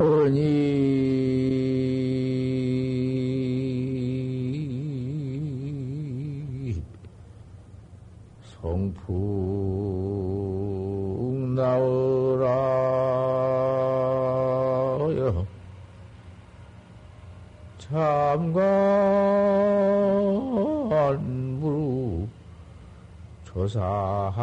어니 성풍 나오라여 참관 무루 조사하관이니라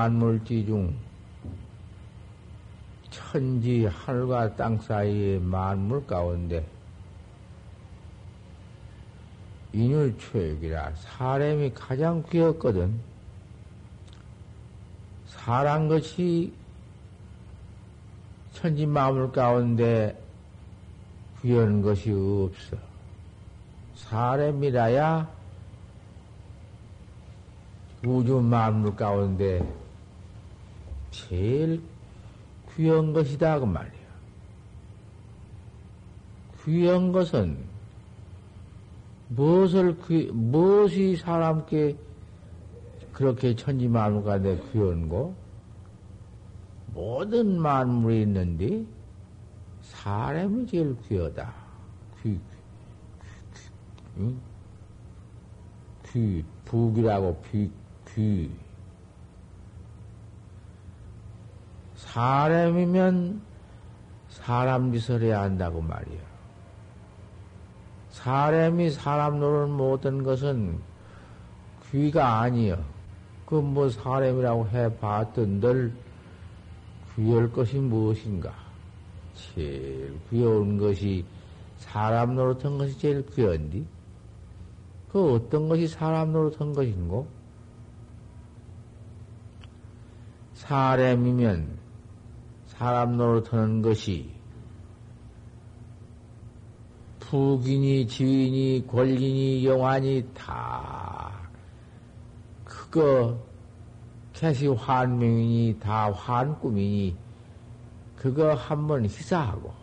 만물지 중 천지 하늘과 땅 사이의 만물 가운데 인율 최역이라 사람이 가장 귀엽거든. 사람 것이 천지 만물 가운데 귀한 것이 없어. 사람이라야 우주 만물 가운데 제일 귀한 것이다 그 말이야. 귀한 것은 무엇을 귀, 무엇이 사람께 그렇게 천지 만물 가운데 귀한고 모든 만물이 있는데 사람이 제일 귀하다. 귀, 귀, 귀, 귀, 귀 북이라고 귀, 귀. 사람이면 사람 짓을 해야 한다고 말이야. 사람이 사람 노는 모든 것은 귀가 아니여. 그 뭐 사람이라고 해봤던 늘 귀할 것이 무엇인가? 제일 귀여운 것이 사람 노릇한 것이 제일 귀한디? 그 어떤 것이 사람 노릇한 것인고? 사람이면 사람 노릇하는 것이 부인이 지인이 권리니 영환이 다 그거 캐시 환명이니 다 환꿈이니 그거 한번 희사하고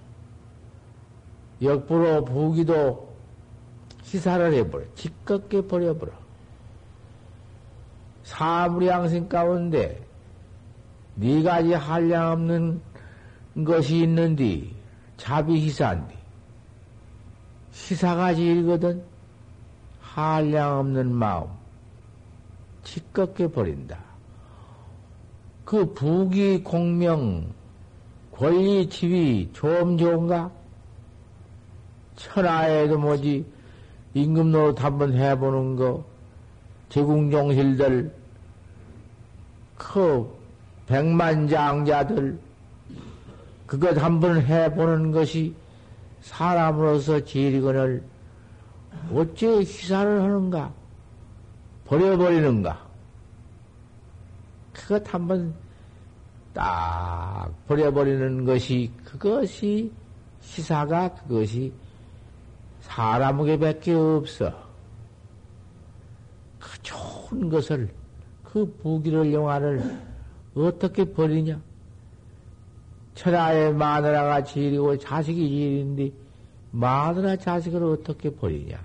역부로 부기도 희사를 해버려. 지껍게 버려버려. 사무량생 가운데 네 가지 한량 없는 것이 있는데 자비 희사인데 희사가 제일거든 한량 없는 마음 지껍게 버린다. 그 부기 공명 권리 지위 좀 좋은가? 천하에도 뭐지 임금 노릇 한번 해보는 거 제궁종실들 그 백만장자들 그것 한번 해보는 것이 사람으로서 지리건을 어째 희사를 하는가? 버려버리는가? 그것 한번 딱 버려버리는 것이 그것이 희사가 그것이 사람에게 밖에 없어. 그 좋은 것을 그 부기를 영화를 어떻게 버리냐? 천하의 마누라가 지리고 자식이 지리인데 마누라 자식을 어떻게 버리냐?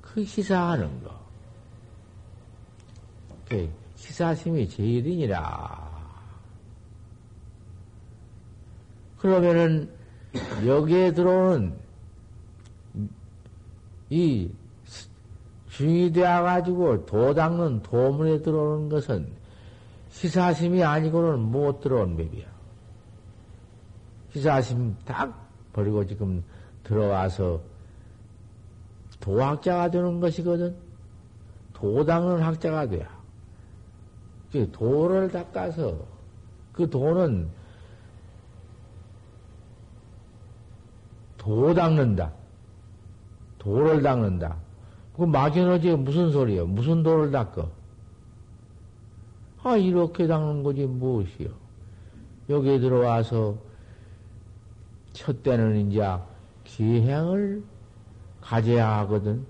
그 희사하는 거. 그 희사심이 제일이니라. 그러면은 여기에 들어오는 이 중이 되어가지고 도 닦는 도문에 들어오는 것은 희사심이 아니고는 못 들어온 법이야. 희사심 딱 버리고 지금 들어와서 도학자가 되는 것이거든. 도당은 학자가 돼야. 도를 닦아서 그 도는 도 닦는다. 도를 닦는다. 그 막연하지 무슨 소리요? 무슨 도를 닦어? 아, 이렇게 닦는 거지, 무엇이요? 여기에 들어와서, 첫 때는 이제 기행을 가져야 하거든.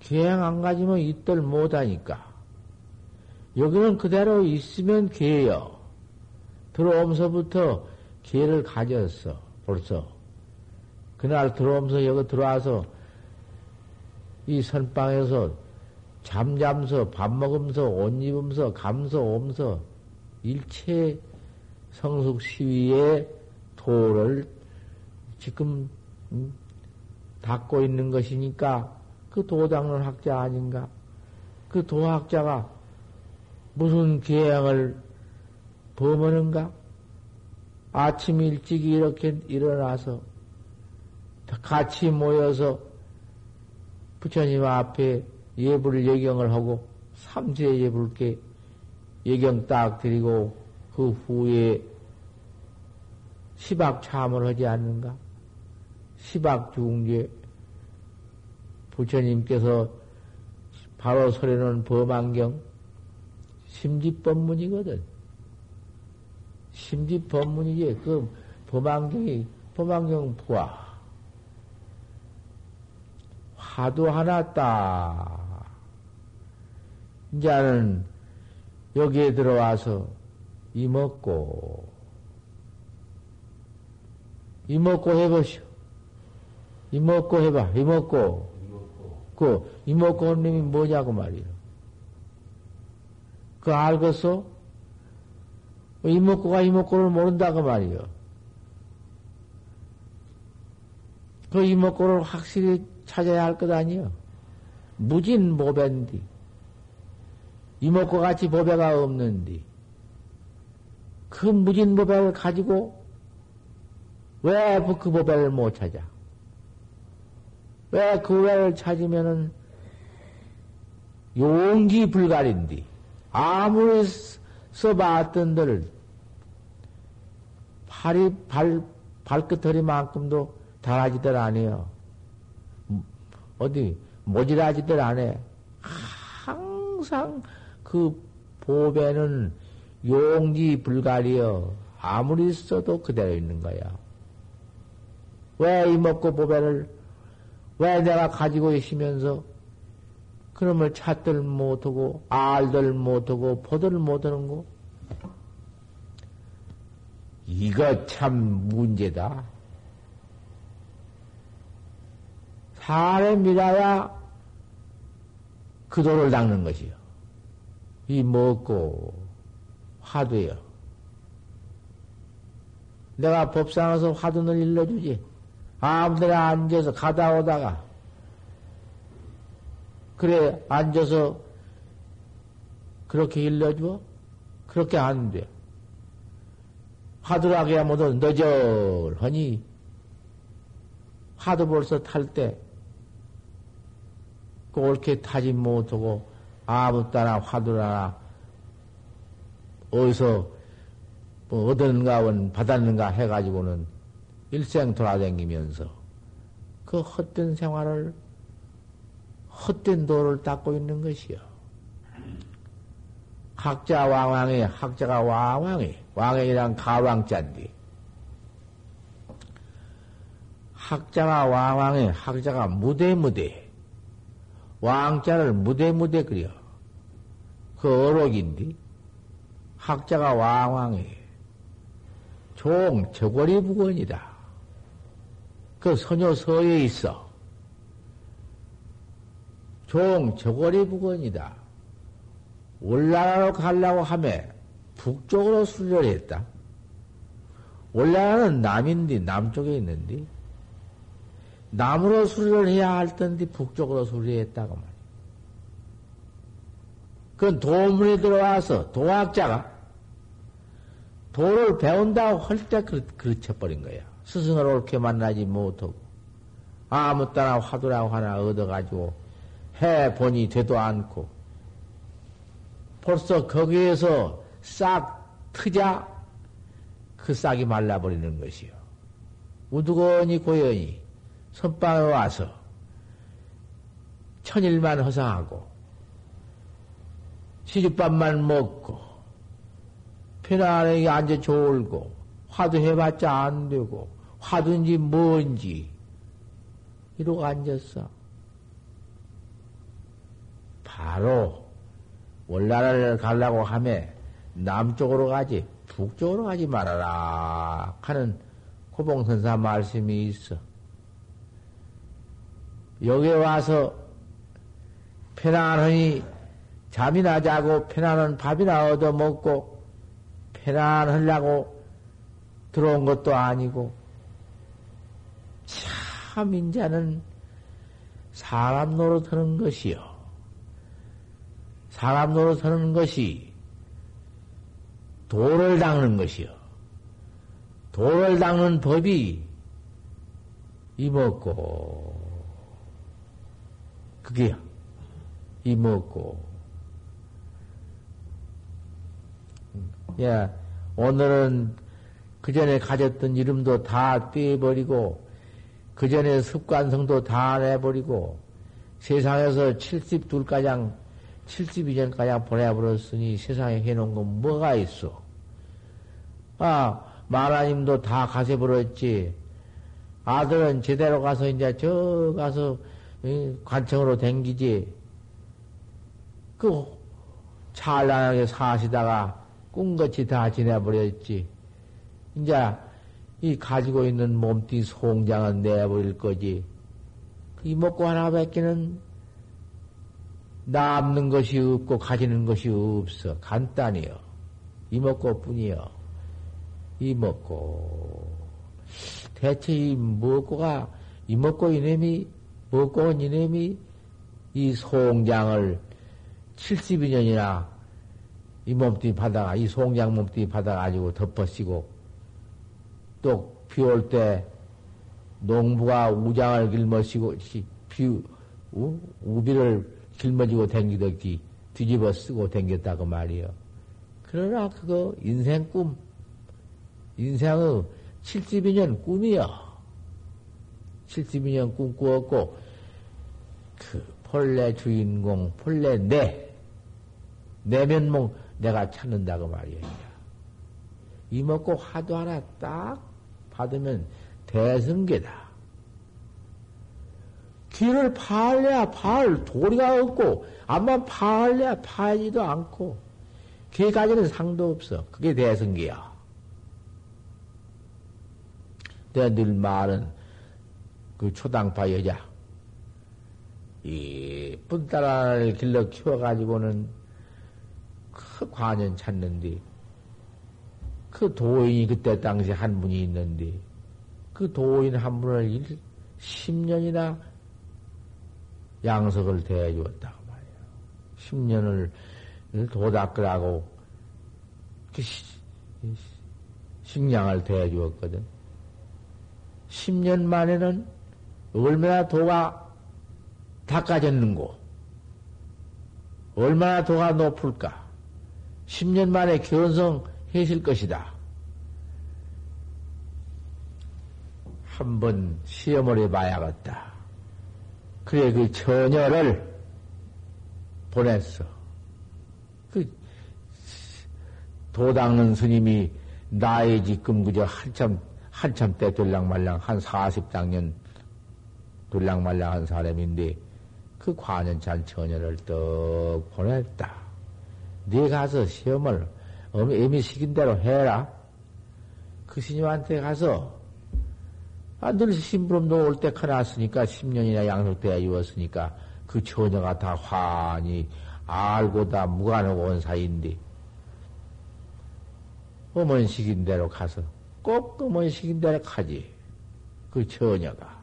계행 안 가지면 있들 못하니까. 여기는 그대로 있으면 개예요. 들어오면서부터 개를 가졌어, 벌써. 그날 들어오면서 여기 들어와서 이 선방에서 잠잠서 밥 먹으면서 옷 입으면서 감서 오면서 일체 성숙 시위에 도를 지금 음, 닦고 있는 것이니까 그 도닦는 학자 아닌가? 그 도학자가 무슨 계행을 범하는가? 아침 일찍 이렇게 일어나서 같이 모여서 부처님 앞에 예불 예경을 하고 삼세 예불께 예경 딱 드리고 그 후에 시박 참을 하지 않는가? 시박 중제 부처님께서 바로 소리는 범안경 심지법문이거든. 심지법문이지. 그 범안경이 범안경 부하. 화도 하나 딱. 이제는 여기에 들어와서 이먹고 이먹고 해보시오. 이먹고 해봐. 이먹고. 그 이먹고 한 놈이 뭐냐고 말이야. 그 알겠어? 이먹고가 이먹고를 모른다고 말이요. 그 이먹고를 확실히 찾아야 할 것 아니요. 무진 보배인데. 이먹고 같이 보배가 없는데. 그 무진 보배를 가지고 왜 그 보배를 못 찾아? 왜그 배를 찾으면은 용기 불가린디. 아무리 써봤던들 팔이 발 발끝허리만큼도 달아지들 아니요. 어디 모질하지들 않해. 항상 그 보배는 용기 불가리여 아무리 써도 그대로 있는 거야. 왜 이먹고 보배를 왜 내가 가지고 있으면서 그놈을 찾들 못하고, 알들 못하고, 보들 못하는 거? 이거 참 문제다. 사람이라야 그 도를 닦는 것이요. 이 먹고 화두요. 내가 법상에서 화두를 일러주지. 아무데나 앉아서 가다 오다가 그래, 앉아서 그렇게 일러줘? 그렇게 안 돼. 하더라기야 모두 너절하니, 하도 벌써 탈 때, 그 옳게 타지 못하고, 아무 따나 화두나, 어디서 뭐 얻었는가, 원 받았는가 해가지고는 일생 돌아다니면서 그 헛된 생활을 헛된 도를 닦고 있는 것이요. 학자 왕왕에 학자가 왕왕해 왕왕이란 가왕자인데 학자가 왕왕해 학자가 무대무대 왕자를 무대무대 그려 그 어록인데 학자가 왕왕해 종 저고리 부건이다. 그 소녀 서에 있어. 종 저고리 부건이다. 올라라로 가려고 하매 북쪽으로 수리를 했다. 올라라는 남인데 남쪽에 있는데 남으로 수리를 해야 할 텐데 북쪽으로 수리했다고 말이야. 그건 도문에 들어와서 도학자가 도를 배운다고 할 때 그르쳐버린 거야. 스승을 옳게 만나지 못하고 아무 따나 화두라고 하나 얻어가지고 해 보니 되도 않고 벌써 거기에서 싹 트자 그 싹이 말라버리는 것이요. 우두거니 고연히 선방에 와서 천일만 허상하고 시집밥만 먹고 편안하게 앉아 졸고 화두 해봤자 안 되고 화두인지 뭔지 이러고 앉았어. 바로 월나라를 가려고 하면 남쪽으로 가지 북쪽으로 가지 말아라 하는 고봉선사 말씀이 있어. 여기 와서 편안하니 잠이나 자고 편안한 밥이나 얻어 먹고 편안하려고 들어온 것도 아니고 참 인자는 사람 노릇하는 것이요. 사람 노릇하는 것이 돌을 닦는 것이요. 돌을 닦는 법이 이먹고 그게 이먹고 야 오늘은 그 전에 가졌던 이름도 다 떼버리고 그 전에 습관성도 다 내버리고 세상에서 72가량 72년가량 보내버렸으니 세상에 해놓은 건 뭐가 있어? 아, 마라님도 다 가세버렸지. 아들은 제대로 가서 이제 저 가서 관청으로 댕기지. 그 찬란하게 사시다가 꿈같이 다 지내버렸지. 이제 이 가지고 있는 몸뚱이 송장은 내버릴 거지. 이 먹고 하나 밖에는 남는 것이 없고 가지는 것이 없어. 간단해요. 이 먹고 뿐이요. 이 먹고. 대체 이 먹고가, 이 먹고 이놈이, 먹고 온 이놈이 이 송장을 72년이나 이 몸뚱이 받아가, 이 송장 몸뚱이 받아가지고 덮어쓰고, 또 비 올 때 농부가 우장을 길머시고, 비, 우, 우비를 길머지고 댕기듯이 뒤집어 쓰고 댕겼다고 말이요. 그러나 그거 인생 꿈, 인생의 72년 꿈이요. 72년 꿈 꾸었고, 그 본래 주인공, 본래 내, 내면몽 내가 찾는다고 말이에요. 이먹고 화도 하나 딱 받으면 대승계다. 길을 파할래야 파할 도리가 없고, 암만 파할래야 파지도 않고, 걔까지는 상도 없어. 그게 대승기야. 내가 늘 말은 그 초당파 여자, 이쁜 딸을 길러 키워가지고는 그 관연 찾는데, 그 도인이 그때 당시 한 분이 있는데, 그 도인 한 분을 10년이나 양석을 대해 주었다고 말이에요. 10년을 도닦으라고 그 식량을 대해 주었거든. 10년 만에는 얼마나 도가 닦아졌는고, 얼마나 도가 높을까? 10년 만에 견성 해실 것이다. 한번 시험을 해봐야겠다. 그래, 그 처녀를 보냈어. 그, 도닦는 스님이 나이 지금 그저 한참, 한참 때 들랑말랑 한 40당년 들랑말랑 한 사람인데 그 관연찬 처녀를 떡 보냈다. 네 가서 시험을 애미 시킨 대로 해라. 그 스님한테 가서 아, 늘 심부름도 올 때 커놨으니까 10년이나 양속되어 이었으니까 그 처녀가 다 환히 알고 다 무관하고 온 사이인데 어머니 시킨 대로 가서 꼭 어머니 시킨 대로 가지 그 처녀가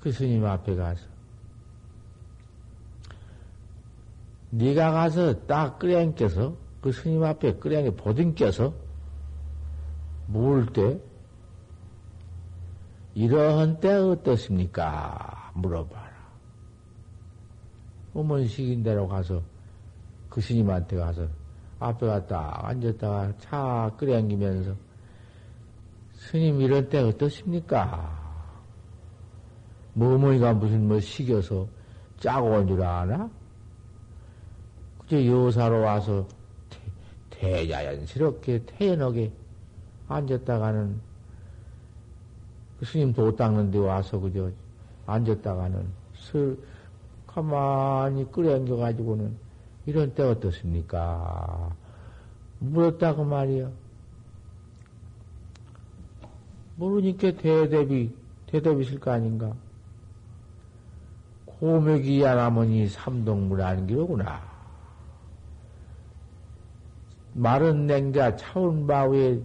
그 스님 앞에 가서 네가 가서 딱 끓여안겨서 그 스님 앞에 끓여안겨 보듬겨서 물때 이러한 때 어떻습니까? 물어봐라. 어머니 시킨 대로 가서 그 스님한테 가서 앞에 갔다 앉았다가 차 끓여안기면서 스님 이런 때 어떻습니까? 뭐 어머니가 무슨 뭐 시켜서 짜고 온 줄 아나? 그저 여사로 와서 대, 자연스럽게 태연하게 앉았다가는 그 스님 도 닦는 데 와서 그저 앉았다가는 슬 가만히 끌어안겨 가지고는 이런 때 어떻습니까? 물었다고 말이요. 모르니까 대답이, 대답이 있을 거 아닌가? 고맥이 야나머니 삼동물 안기로구나. 마른 냉자 차운 바위에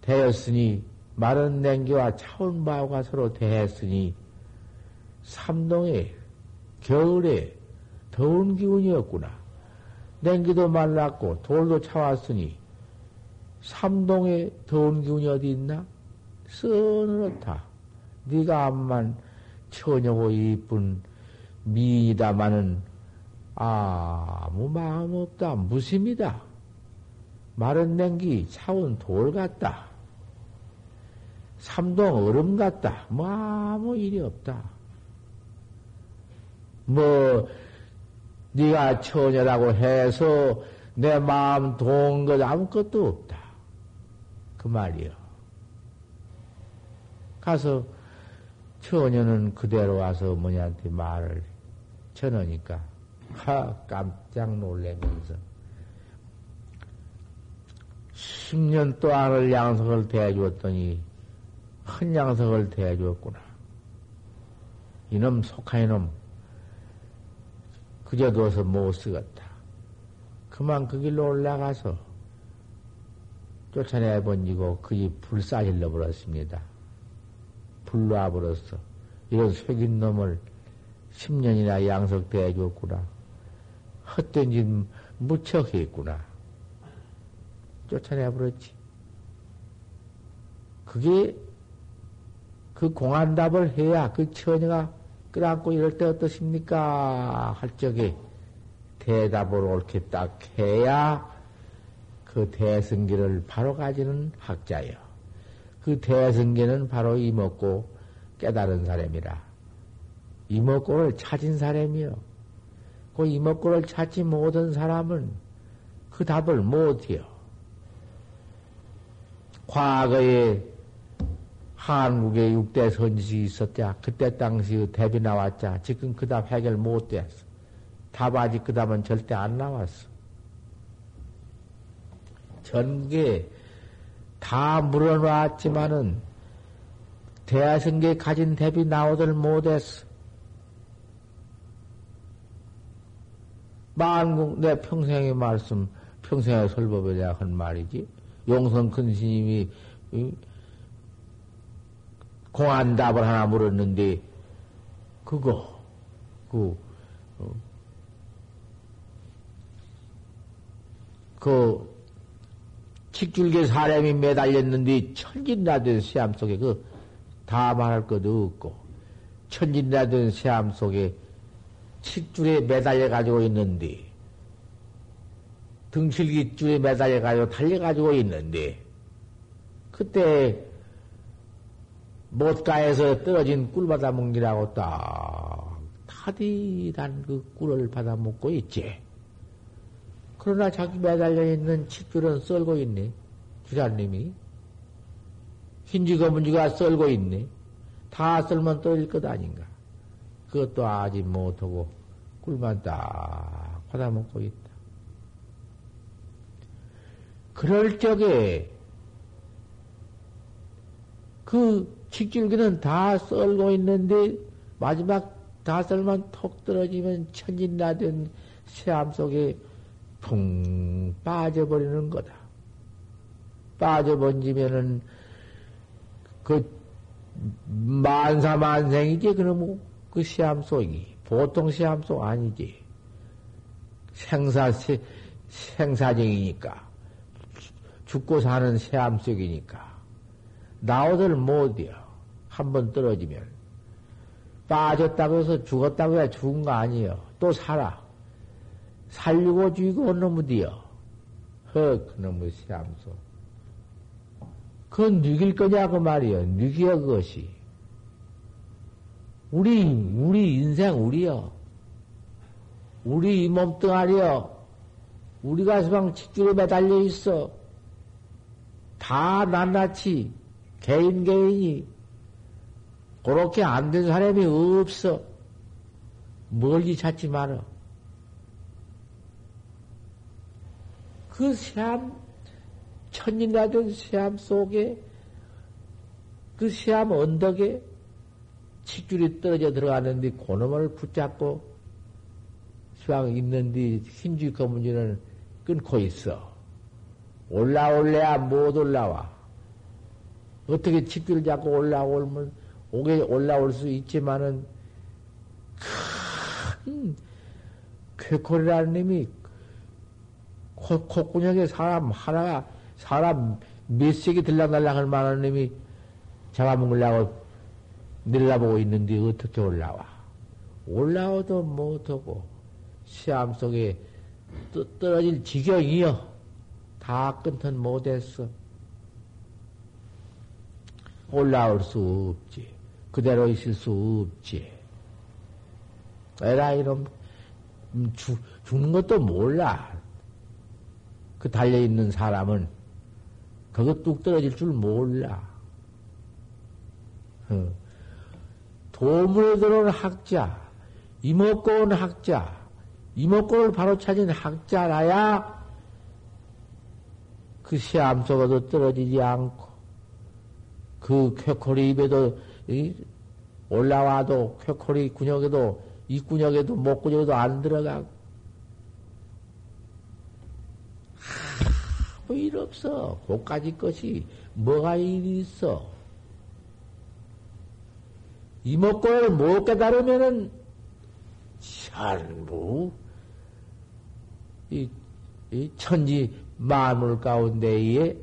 되었으니, 마른 냉기와 차운 바위가 서로 대했으니, 삼동에, 겨울에 더운 기운이었구나. 냉기도 말랐고, 돌도 차왔으니, 삼동에 더운 기운이 어디 있나? 서늘하다. 네가 암만 처녀고 이쁜 미이다마는 아무 마음 없다. 무심이다. 마른 냉기 차운 돌 같다. 삼동 얼음 같다. 뭐 아무 일이 없다. 뭐 네가 처녀라고 해서 내 마음 동것 아무것도 없다. 그 말이요. 가서 처녀는 그대로 와서 어머니한테 말을 전하니까 하 깜짝 놀래면서 10년 동안을 양석을 대해주었더니 큰 양석을 대해주었구나. 이놈 속한 이놈 그저 둬서 못 쓰겠다. 그만 그 길로 올라가서 쫓아내 번지고 그 집 불사질러 버렸습니다. 불로와 버렸어. 이런 속인 놈을 10년이나 양석대해 줬구나. 헛된 짓 무척 했구나. 쫓아내 버렸지. 그게 그 공안답을 해야 그 처녀가 끌어안고 이럴 때 어떠십니까? 할 적에 대답을 옳게 딱 해야 그 대승기를 바로 가지는 학자요. 그 대승기는 바로 이먹고 깨달은 사람이라. 이먹고를 찾은 사람이요. 그 이먹고를 찾지 못한 사람은 그 답을 못해요. 과거에 한국에 육대 선지식이 있었자. 그때 당시 답이 나왔자. 지금 그 답 해결 못 됐어. 답 아직 그 답은 절대 안 나왔어. 전국에 다 물어놨지만은 대하성계 가진 대비 나오들 못했어. 만국 내 평생의 말씀, 평생의 설법에 대한 말이지. 용성 큰 스님이 공안 답을 하나 물었는데 그거 그, 어, 그 칡줄기 사람이 매달렸는데 천진나된 세암 속에 그 다 말할 것도 없고 천진나된 세암 속에 칡줄에 매달려 가지고 있는데 등칠기 줄에 매달려 가지고 달려 가지고 있는데 그때 못가에서 떨어진 꿀 받아 먹기라고 딱 타디단 그 꿀을 받아 먹고 있지. 그러나 자기 매달려 있는 칫줄은 썰고 있네. 주자님이. 흰지가 문지가 썰고 있네. 다 썰면 떨릴 것 아닌가. 그것도 아직 못하고 꿀만 딱 받아먹고 있다. 그럴 적에 그 칡줄기는 다 썰고 있는데 마지막 다 썰만 톡 떨어지면 천진나된 새암 속에 퉁 빠져버리는 거다. 빠져번지면은 그 만사만생이지 그놈 그 시암 속이 보통 시암 속 아니지. 생사 생사정이니까 죽고 사는 새암 속이니까 나오들 못이요. 한 번 떨어지면 빠졌다고 해서 죽었다고 해야 죽은 거 아니에요. 또 살아. 살리고 죽이고 놈무디요. 허, 그놈의 시암소. 그건 누길 거냐고 말이요. 누기여, 그것이. 우리, 우리 인생, 우리요. 우리 이 몸뚱아리요. 우리 가슴방 칫줄에 매달려 있어. 다 낱낱이, 개인, 개인이. 그렇게 안 된 사람이 없어. 멀리 찾지 말어. 그 시암, 천인나던 시암 속에, 그 시암 언덕에 칫줄이 떨어져 들어가는데 고놈을 붙잡고 수왕 있는데 흰줄 검은줄은 끊고 있어. 올라올래야 못 올라와. 어떻게 칫줄을 잡고 올라오면 오게 올라올 수 있지만은 큰 쾌콜이라는 놈이 콧구녕에 사람 하나가 사람 몇 세기 들락날락 할 만한 놈이 잡아먹으려고 내려보고 있는데 어떻게 올라와? 올라오도 못하고 시암 속에 떨어질 지경이여 다 끊던 못했어. 올라올 수 없지. 그대로 있을 수 없지. 에라 이놈 음, 죽, 죽는 것도 몰라. 그 달려있는 사람은 그거 뚝 떨어질 줄 몰라. 어. 들어온 학자, 이목고 온 학자, 이목고를 바로 찾은 학자라야 그 시암 속에도 떨어지지 않고 그 쾌콜이 입에도 올라와도 쾌콜이 근육에도 이 근육에도 목 근육에도 안 들어가고 아무 일 없어. 고까지 것이 뭐가 일이 있어. 이목구를 못 깨달으면은 전부 이, 이 천지 만물 가운데에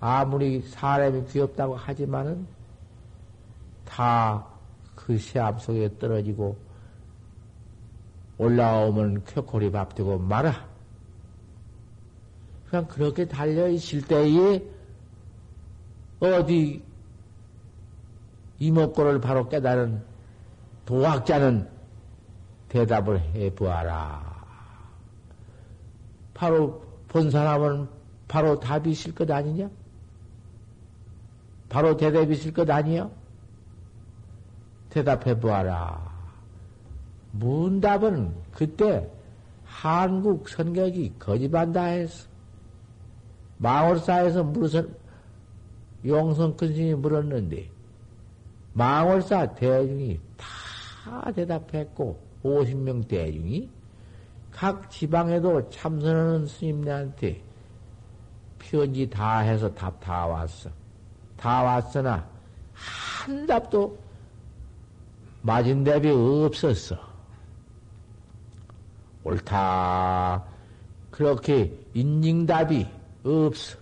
아무리 사람이 귀엽다고 하지만은 다 그 시합 속에 떨어지고 올라오면 쾌콜이 밥 되고 말아. 그냥 그렇게 달려 있을 때에 어디 이목구를 바로 깨달은 도학자는 대답을 해 보아라. 바로 본 사람은 바로 답이 있을 것 아니냐? 바로 대답이 있을 것 아니야? 대답해 보아라. 문답은 그때 한국 선객이 거짓한다 했어. 망월사에서 물어서 용성 큰 스님이 물었는데 망월사 대중이 다 대답했고 50명 대중이 각 지방에도 참선하는 스님들한테 편지 다 해서 답 다 왔어. 다 왔으나 한 답도 맞은 답이 없었어. 옳다. 그렇게 인증답이 없어.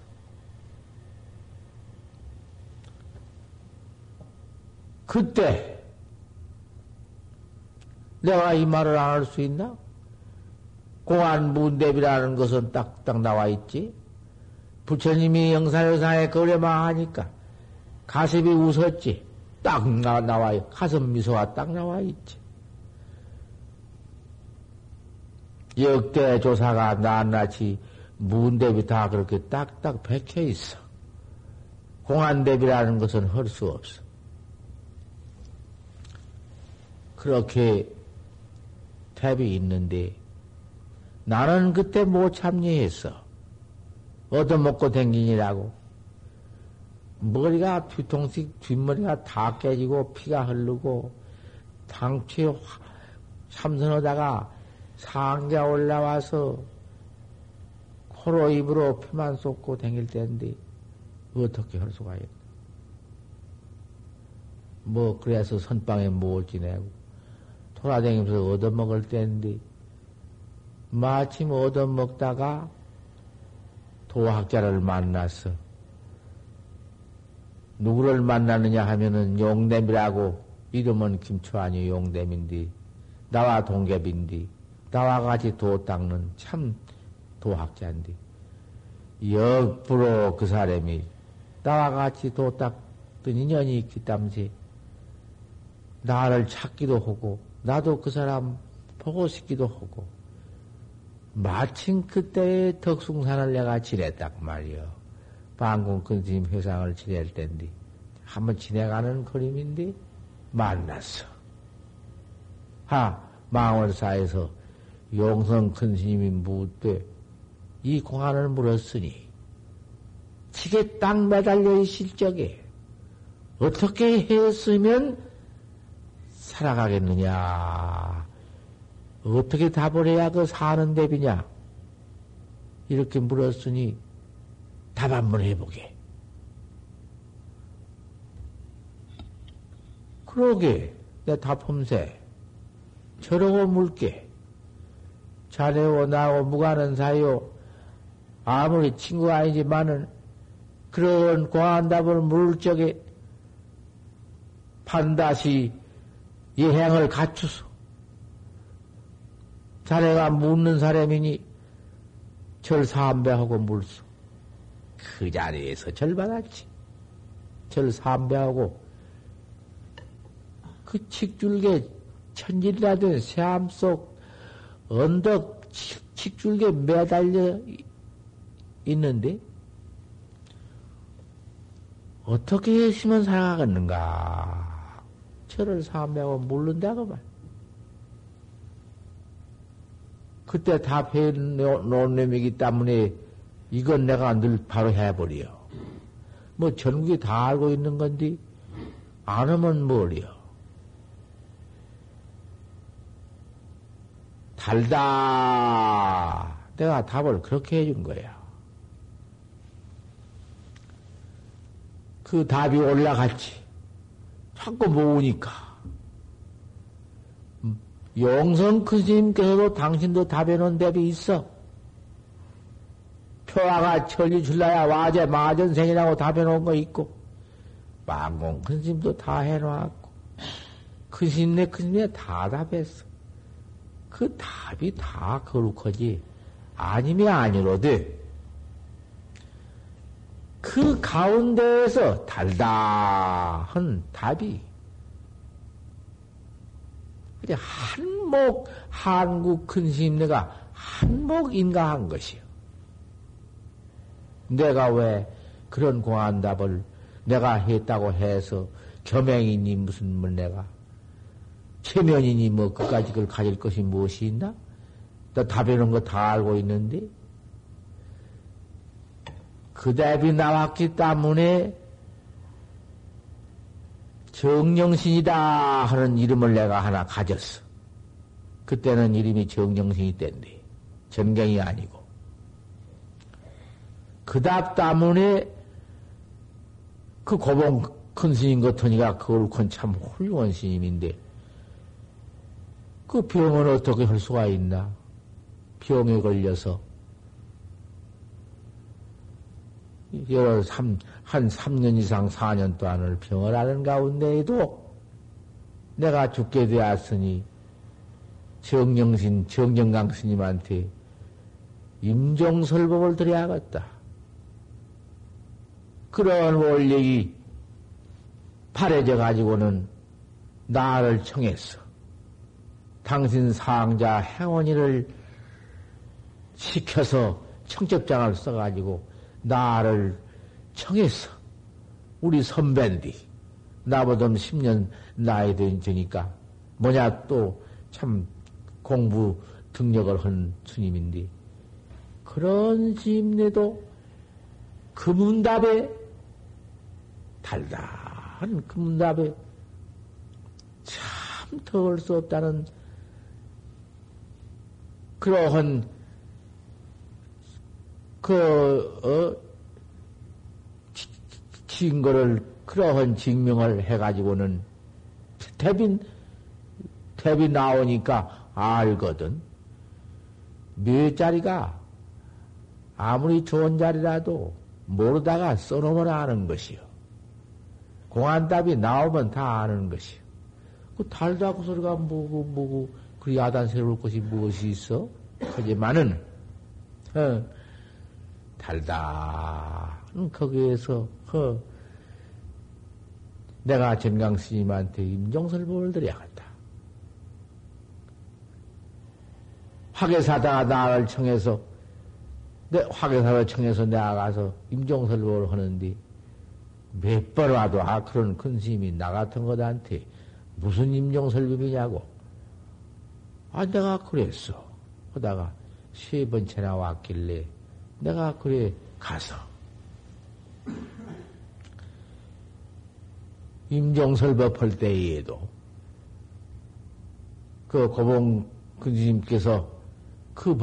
그때 내가 이 말을 안 할 수 있나? 공안 문대비라는 것은 딱딱 나와 있지. 부처님이 영사여사에 거래만 하니까 가슴이 웃었지. 딱 나, 나와, 가슴 미소가 딱 나와 있지. 역대 조사가 낱낱이 문대비 다 그렇게 딱딱 박혀 있어. 공안대비라는 것은 할 수 없어. 그렇게 탭이 있는데 나는 그때 못 참여했어. 얻어먹고 댕기니라고. 머리가 뒤통수, 뒷머리가 다 깨지고 피가 흐르고 당초에 참선하다가 상자 올라와서 코로 입으로 피만 쏟고 댕길 때인데 어떻게 할 수가 있나. 뭐 그래서 선방에 못 지내고 돌아다니면서 얻어먹을 때인데, 마침 얻어먹다가 도학자를 만났어. 누구를 만나느냐 하면은 용됨이라고 이름은 김초아니 용됨인데 나와 동갑인데 나와 같이 도 닦는 참 도학자인데 역부로 그 사람이 나와 같이 도 닦던 인연이 있기 때문에 나를 찾기도 하고 나도 그 사람 보고 싶기도 하고, 마침 그때의 덕숭산을 내가 지냈단 말이요. 방공 근심 회상을 지낼 텐데, 한번 지내가는 그림인데, 만났어. 하, 망월사에서 용성 큰 스님이 묻되 이 공안을 물었으니 지게 딱 매달려 있을 적에 어떻게 했으면 살아가겠느냐? 어떻게 답을 해야 그 사는 대비냐? 이렇게 물었으니 답 한번 해보게. 그러게, 내 답험세. 저러고 물게. 자네와 나하고 무관한 사이요. 아무리 친구가 아니지만은 그런 고한 답을 물을 적에 반드시 예행을 갖추소. 자네가 묻는 사람이니 절 삼배하고 물소. 그 자리에서 절 받았지. 절 삼배하고 그 칙줄게 천질이라든 새암 속 언덕 칙줄게 매달려 있는데 어떻게 했으면 살아가겠는가? 저를 삼배하고 물른다고 말. 그때 답해 놓은 놈이기 때문에 이건 내가 늘 바로 해버려. 뭐 전국이 다 알고 있는 건데, 안 하면 뭘이요? 달다. 내가 답을 그렇게 해준 거야. 그 답이 올라갔지. 자꾸 모으니까. 용성 큰 스님께서도 당신도 답해놓은 답이 있어. 표화가 천리 줄라야 와제 마전생이라고 답해놓은 거 있고, 망공 큰 스님도 다 해놓았고, 큰 스님네 큰 스님네 다 답했어. 그 답이 다 거룩하지. 아니면 아니로되, 그 가운데에서 달다한 답이 한목 한국 근심 내가 한목 인가한 것이요. 내가 왜 그런 공안답을 내가 했다고 해서 겸행이니 무슨 뭐 내가 체면이니 뭐 그까지 그걸 가질 것이 무엇이 있나? 또 답해놓은 거다 알고 있는데 그 답이 나왔기 때문에 정령신이다 하는 이름을 내가 하나 가졌어. 그때는 이름이 정령신이 때인데, 전경이 아니고. 그 답 때문에 그 고봉 큰 스님 같으니까 그 옳건 참 훌륭한 스님인데, 그 병은 어떻게 할 수가 있나? 병에 걸려서 여러 삼, 한 3년 이상 4년 동안을 병을 하는 가운데에도 내가 죽게 되었으니 정영신, 정정강 스님한테 임종설법을 드려야겠다. 그런 원력이 바래져 가지고는 나를 청했어. 당신 상자 행원이를 시켜서 청첩장을 써가지고 나를 청했어. 우리 선배인데, 나보다 10년 나이 되니까, 뭐냐 또 참 공부 등력을 한 스님인데, 그런 스님네도 그 문답에, 달달한 그 문답에 참 더울 수 없다는 그러한 그, 어, 증거를, 그러한 증명을 해가지고는 대빈, 대비 나오니까 알거든. 몇 자리가 아무리 좋은 자리라도 모르다가 써놓으면 아는 것이요. 공안답이 나오면 다 아는 것이요. 그 달다고 소리가 뭐고, 뭐고, 그 야단 세울 것이 무엇이 있어? 하지만은, 어, 달다. 거기에서 그 내가 전강 스님한테 임종설법을 드려야겠다. 화계사다가 나를 청해서 내 화계사를 청해서 내가 가서 임종설법을 하는데 몇 번 와도 아 그런 큰 스님이 나 같은 것한테 무슨 임종설법이냐고 아, 내가 그랬어. 하다가 세 번째나 왔길래 내가 그래 가서 임종설법 할 때에도 그 고봉 근지님께서 그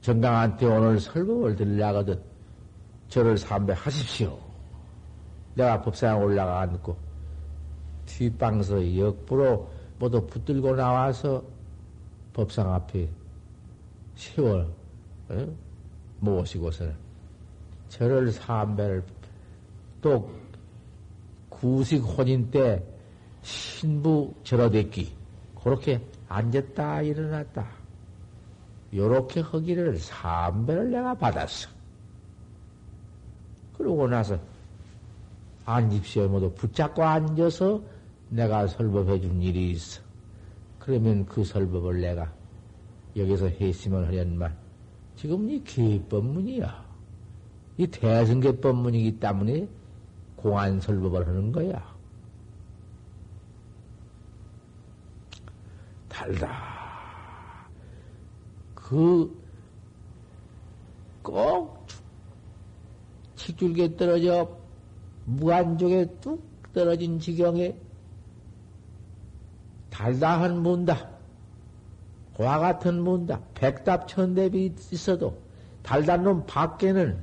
정강한테 오늘 설법을 들려거든 저를 삼배하십시오. 내가 법상 올라가 앉고 뒷방서 역부로 모두 붙들고 나와서 법상 앞에 세월 어? 모시고서는 저를 삼배를 또 구식 혼인 때 신부 절어댔기 그렇게 앉았다 일어났다 요렇게 허기를 삼배를 내가 받았어. 그러고 나서 앉십시오 모두 붙잡고 앉아서 내가 설법해 준 일이 있어. 그러면 그 설법을 내가 여기서 했으면 하련만 지금 이 개법문이야. 이 대승계법문이기 때문에 공안설법을 하는 거야. 달다. 그, 꼭, 칙줄게 떨어져, 무한족에 뚝 떨어진 지경에 달다한 문다. 고와 같은 문다. 백답 천대비 있어도 달단 놈 밖에는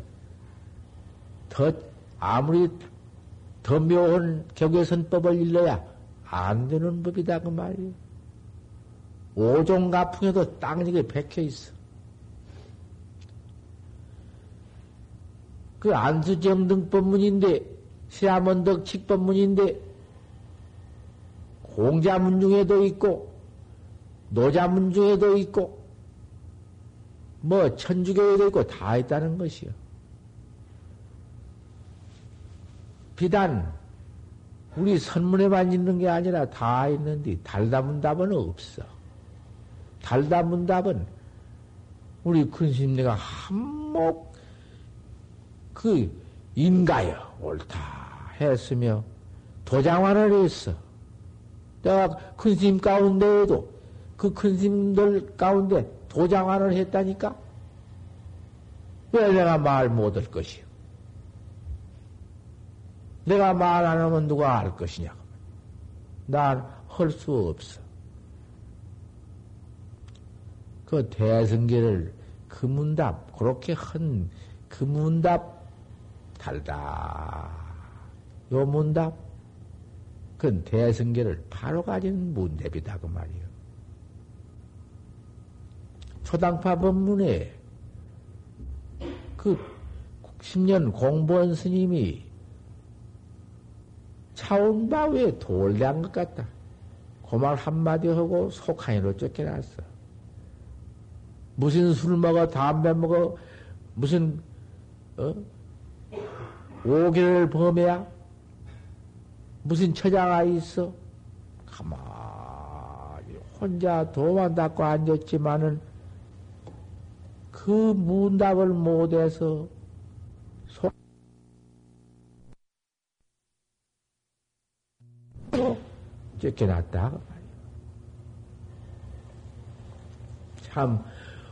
더 아무리 더 묘한 격외선법을 일러야 안 되는 법이다 그 말이에요. 오종가풍에도 땅지게 백혀 있어. 그 안수정 등법문인데 시아먼덕 칙법문인데 공자문 중에도 있고 노자문 중에도 있고 뭐 천주교에도 있고 다 있다는 것이요. 비단 우리 선문에만 있는 게 아니라 다 있는데 달다문 답은 없어. 달다문 답은 우리 큰심리가 한몫 그 인가여 옳다 했으며 도장화를 했어. 내가 큰심 가운데에도 그 큰심들 가운데 도장화를 했다니까? 왜 내가 말 못할 것이요? 내가 말 안 하면 누가 알 것이냐? 난할 수 없어. 그 대승계를 그 문답, 그렇게 한 그 문답 달다. 요 문답, 그건 대승계를 바로 가진 문답이다. 그 말이요. 초당파 법문에 그 10년 공부한 스님이 차온바위에 돌대한 것 같다. 고말 한마디 하고 속하이로 쫓겨났어. 무슨 술 먹어, 담배 먹어, 무슨, 어? 오기를 범해야? 무슨 처자가 있어? 가만히 혼자 도만 닦고 앉았지만은 그 문답을 못해서 쫓겨났다. 참,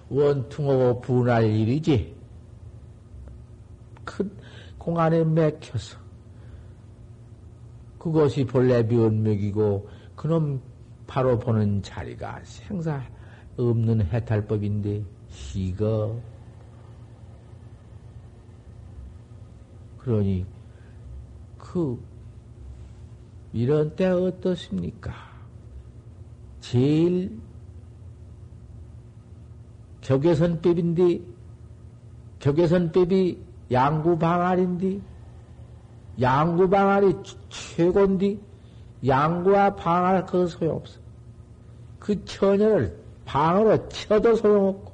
원퉁하고 분할 일이지. 큰 공안에 맥혀서. 그것이 본래 면맥이고, 그놈 바로 보는 자리가 생사 없는 해탈법인데, 시거. 그러니, 그, 이런 때 어떻습니까? 제일 격외선법인데, 격외선법이 양구방알인데, 양구방알이 최고인데, 양구와 방알 그 소용없어. 그 처녀를 방으로 쳐도 소용없고,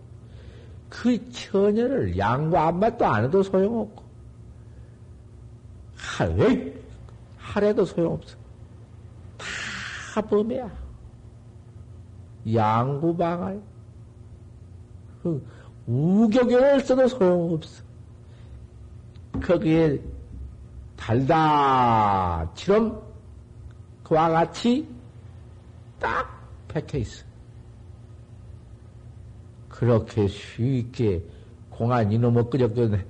그 처녀를 양구 안맞도 안 해도 소용없고, 할, 하래도 소용없어. 다 범이야. 양구방알. 그 우격을 써도 소용없어. 거기에 달다처럼 그와 같이 딱 박혀 있어. 그렇게 쉽게 공안 이놈의 끄적거네.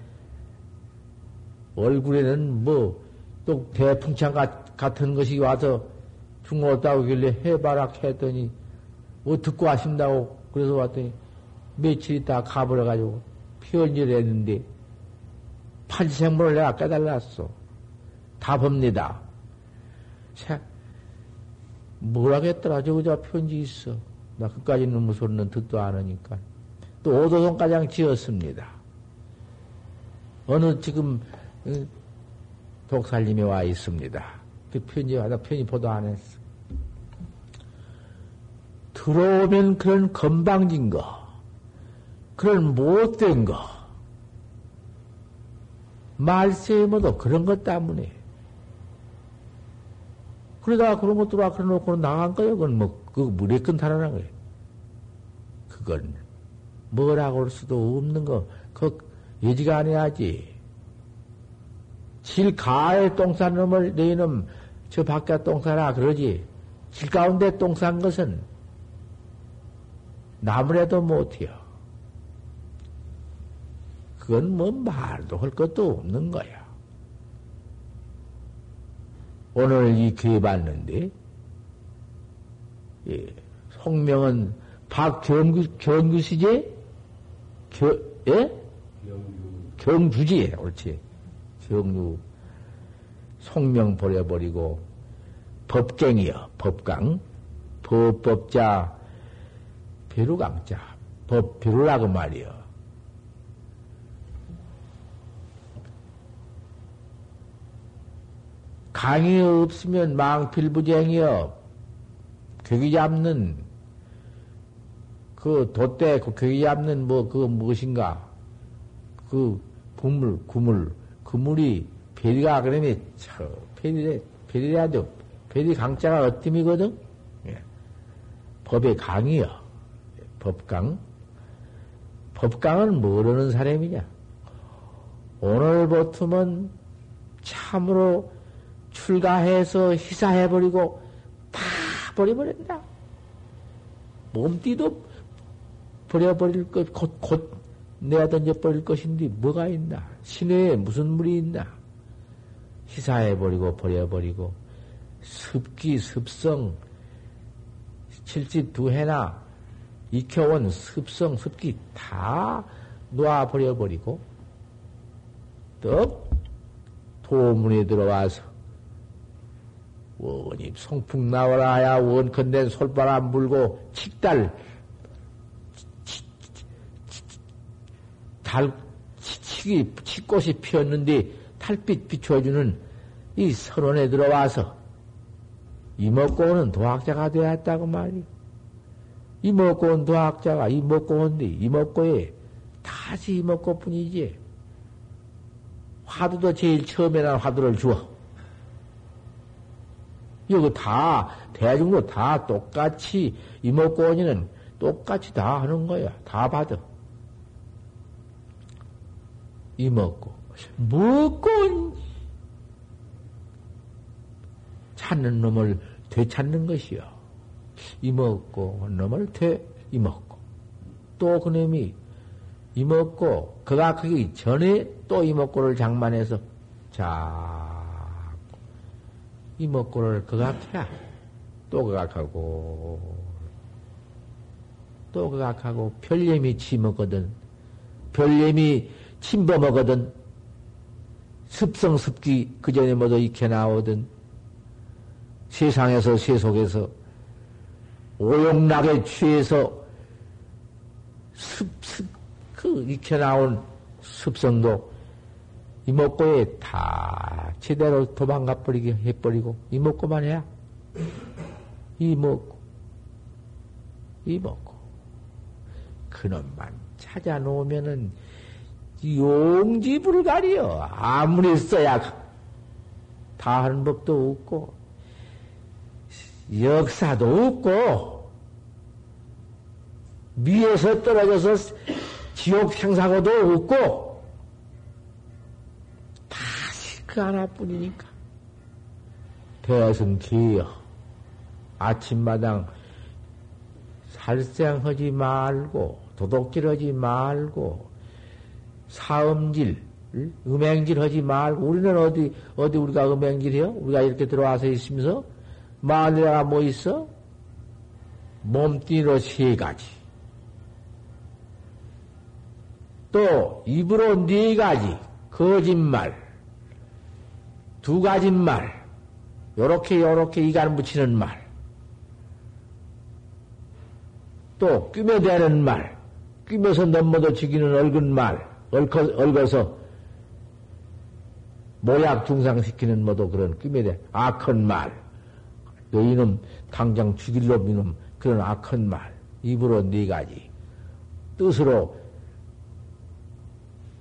얼굴에는 뭐, 또 대풍창 같은 것이 와서 중었다고 길래 해봐라 했더니, 뭐 듣고 하신다고 그래서 왔더니, 며칠 있다 가버려가지고 편지를 했는데, 판생물을 내가 깨달았어. 답합니다. 자, 뭐라겠더라. 저거 저 편지 있어. 나 그까지는 무소리는 듣도 않으니까. 또 오도동가장 지었습니다. 어느 지금 독살님이 와 있습니다. 그 편지 하다 편지 보도 안 했어. 들어오면 그런 건방진 거, 그런 못된 거, 말세모도 그런 것 때문에. 그러다가 그런 것 들어와 그래 놓고 나간 거예요. 그건 뭐, 그 무례끈 달아난 거예요. 그건 뭐라고 할 수도 없는 거, 그 예지가 아니야지. 질 가에 똥싼 놈을 너희는 저 밖에 똥싸라 그러지. 질 가운데 똥싼 것은 나무래도 못해요. 그건 뭐 말도 할 것도 없는 거야. 오늘 이 기회 봤는데, 예, 성명은 박경규, 경규시제? 겨, 예? 경주지, 옳지. 경유. 성명 버려버리고, 법갱이여, 법강. 법법자, 비루강자. 법 비루라고 말이여. 강이 없으면 망필부쟁이여. 괴기 잡는 그 돛대 그 괴기 잡는 뭐그 무엇인가 그 구물 구물 그물이 베리가 그러면 저 베리래 베리라도 베리 강자가 어뜸이거든. 예. 법의 강이여 법강 법강은 모르는 사람이냐? 오늘부터는 참으로 출가해서 희사해버리고 다 버려버린다. 몸띠도 버려버릴 것, 곧, 곧 내가 던져버릴 것인데 뭐가 있나? 시내에 무슨 물이 있나? 희사해버리고 버려버리고 습기, 습성, 칠집 두 해나 익혀온 습성, 습기 다 놓아버려버리고 또 도문에 들어와서 원입 송풍 나오라 하야 원컨대 솔바람 불고 칙달 달 치기 치꽃이 피었는데 달빛 비춰주는 이 선원에 들어와서 이먹고 는 도학자가 되었다고 말이. 이먹고 온 도학자가 이먹고 온데 이먹고에 다시 이먹고 뿐이지. 화두도 제일 처음에 난 화두를 주어. 이거 다, 대중도 다 똑같이, 이목고원이는 똑같이 다 하는 거야. 다 받아. 이 먹고, 먹고, 찾는 놈을 되찾는 것이요. 이 먹고, 놈을 되, 이 먹고. 또 그놈이 이 먹고, 그가 그기 전에 또 이 먹고를 장만해서, 자, 이먹고를 그각해야 또 그각하고 또 그각하고 별님이 치먹거든 별님이 침범하거든. 습성습기 그 전에 모두 익혀 나오든 세상에서 세속에서 오용락에 취해서 습습 그 익혀 나온 습성도 이먹고에 다 제대로 도망가 버리게 해버리고 이먹고만 해야. 이먹고 이먹고 그놈만 찾아놓으면은 용지 불가리여 아무리 써야 다 하는 법도 없고 역사도 없고 미에서 떨어져서 지옥 생사고도 없고 그 하나뿐이니까. 대승 기여. 아침마당 살생하지 말고 도둑질 하지 말고, 사음질, 음행질 하지 말고, 우리는 어디, 어디 우리가 음행질 해요? 우리가 이렇게 들어와서 있으면서, 마늘에가 뭐 있어? 몸띠로 세 가지. 또, 입으로 네 가지. 거짓말. 두 가지 말. 요렇게, 요렇게 이간 붙이는 말. 또, 끼며대는 말. 끼며서 넘어도 지기는 얽은 말. 얽어, 얽어 서 모약 중상시키는 뭐도 그런 끼며대. 악한 말. 너희는 당장 죽일 놈 이놈 그런 악한 말. 입으로 네 가지. 뜻으로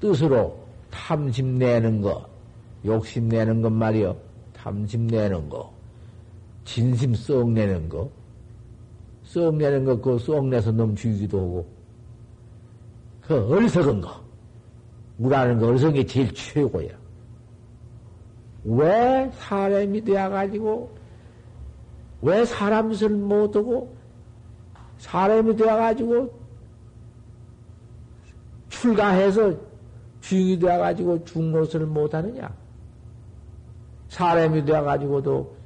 뜻으로 탐심 내는 거. 욕심 내는 것 말이요 탐심 내는 거. 진심 썩 내는 거 썩 내는 거 그거 썩 내서 놈 죽이기도 하고. 그 어리석은 거 우라는 거게 제일 최고야 왜 사람이 되어가지고 왜 사람 짓을 못하고 사람이 되어가지고 출가해서 주인이 되어가지고 중노릇을 못하느냐? 사람이 되어가지고도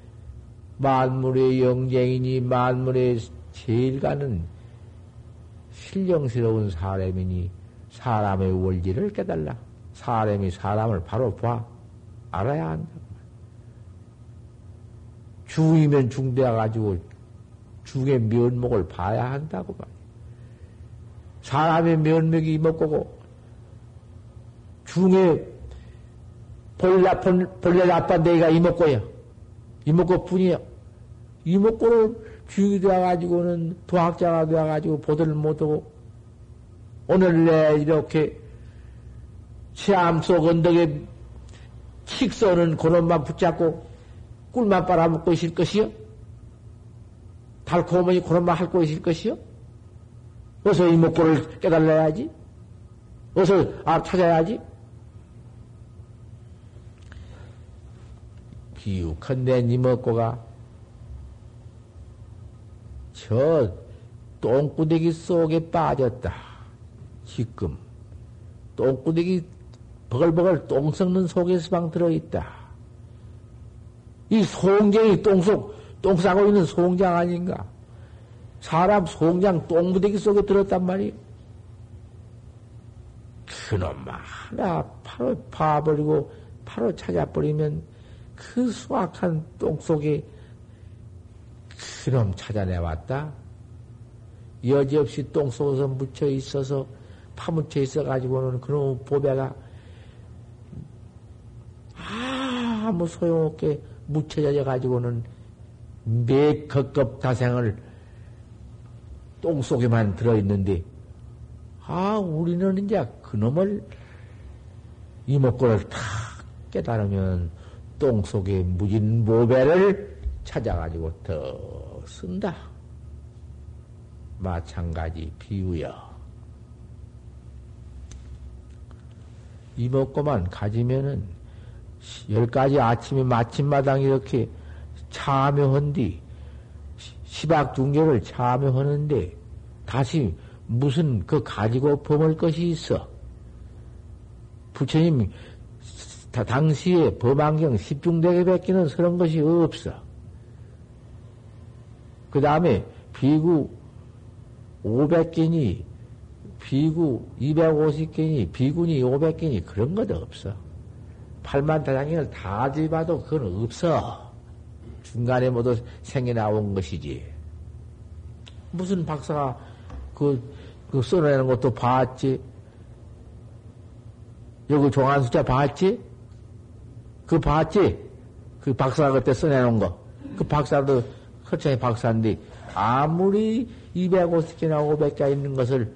만물의 영쟁이니 만물의 제일 가는 신령스러운 사람이니 사람의 원리를 깨달라. 사람이 사람을 바로 봐. 알아야 한다. 중이면 중대해 가지고 중의 면목을 봐야 한다고 말이야. 사람의 면목이 이목구고 중에 본래, 본래 나빠 내가 이목구야. 이목구 뿐이야. 이목구를 주인이 되어가지고는 도학자가 되어가지고 보도를 못하고 오늘 내 이렇게 체암 속 언덕에 킥 쏘는 그놈만 붙잡고 꿀만 빨아먹고 있을 것이요? 달콤하니 그런만 할 것일 것이요? 어서 이목구를 깨달아야지. 어서 아 찾아야지. 기욱한 내 이목구가 저 똥구대기 속에 빠졌다. 지금 똥구대기 버글버글 똥 썩는 속에 서방 들어있다. 이 송장이 똥속, 똥 싸고 있는 송장 아닌가? 사람 송장 똥무대기 속에 들었단 말이에요. 그놈 하나 바로 파버리고 바로 찾아버리면 그 수확한 똥 속에 그놈 찾아내왔다. 여지없이 똥 속에서 묻혀 있어서 파묻혀 있어가지고는 그놈 보배가 아무 소용없게 묻혀져 가지고는 매급급 다생을 똥 속에만 들어있는데, 아, 우리는 이제 그놈을 이목구를 탁 깨달으면 똥 속에 무진 모배를 찾아가지고 더 쓴다. 마찬가지 비유여. 이목구만 가지면은 열 가지 아침에 마침마당 이렇게 참여한 뒤, 시박 중계를 참여하는데, 다시 무슨 그 가지고 범할 것이 있어. 부처님, 당시에 범안경 십중대에 뱉기는 그런 것이 없어. 그 다음에 비구 500개니, 비구 250개니, 비군이 500개니 그런 것도 없어. 팔만 다장경을 다 뒤봐도 그건 없어. 중간에 모두 생겨 나온 것이지. 무슨 박사가 그, 그 써내는 것도 봤지? 여기 종안 숫자 봤지? 그 봤지? 그 박사가 그때 써내놓은 거. 그 박사도 허창이 박사인데 아무리 250개나 500개 있는 것을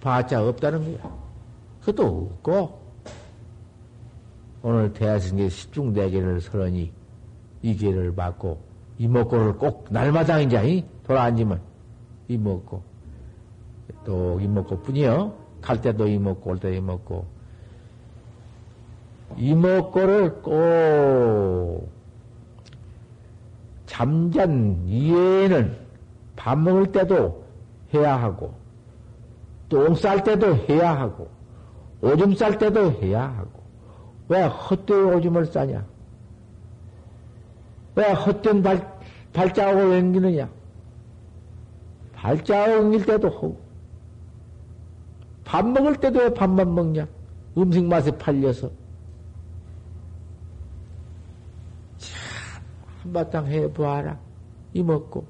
봤자 없다는 거야. 그것도 없고 오늘 대하승계 십중대계를 설하니 이 계를 받고 이먹고를 꼭 날마다 이제 돌아앉으면 이먹고 또 이먹고 뿐이요. 갈 때도 이먹고 올 때도 이먹고 이먹고를 꼭 잠잔 이해는 밥 먹을 때도 해야 하고 똥 쌀 때도 해야 하고, 오줌 쌀 때도 해야 하고, 왜 헛되이 오줌을 싸냐? 왜 헛된 발, 발자국을 옮기느냐? 발자국 옮길 때도 하고, 밥 먹을 때도 왜 밥만 먹냐? 음식 맛에 팔려서. 참, 한바탕 해보아라. 이 먹고.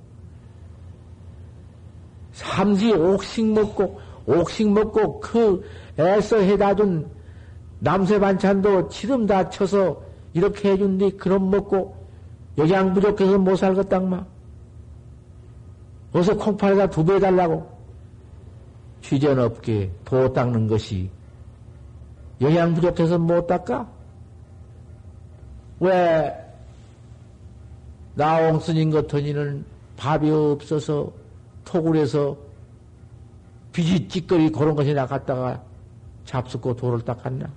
삼시 옥식 먹고, 옥식 먹고, 그 애써 해다 준 남새 반찬도 지름 다 쳐서 이렇게 해준 뒤 그럼 먹고, 영양 부족해서 못 살겠당마. 어서 콩팥에다 두배 해달라고. 취전 없게 도 닦는 것이 영양 부족해서 못 닦아? 왜 나옹 스님 같으니는 밥이 없어서 토굴에서 비지 찌꺼리 그런 것이나 갖다가 잡숫고 돌을 닦았나?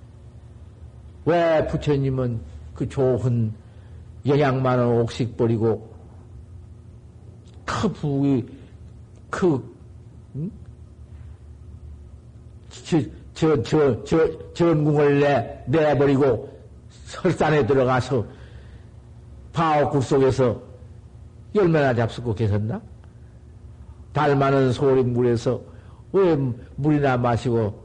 왜 부처님은 그 좋은 영양 많은 옥식 버리고 크 부위 크 응? 저, 저, 저, 저, 전궁을 내, 내버리고 설산에 들어가서 바오국 속에서 열매나 잡수고 계셨나? 달 많은 소림물에서 왜 물이나 마시고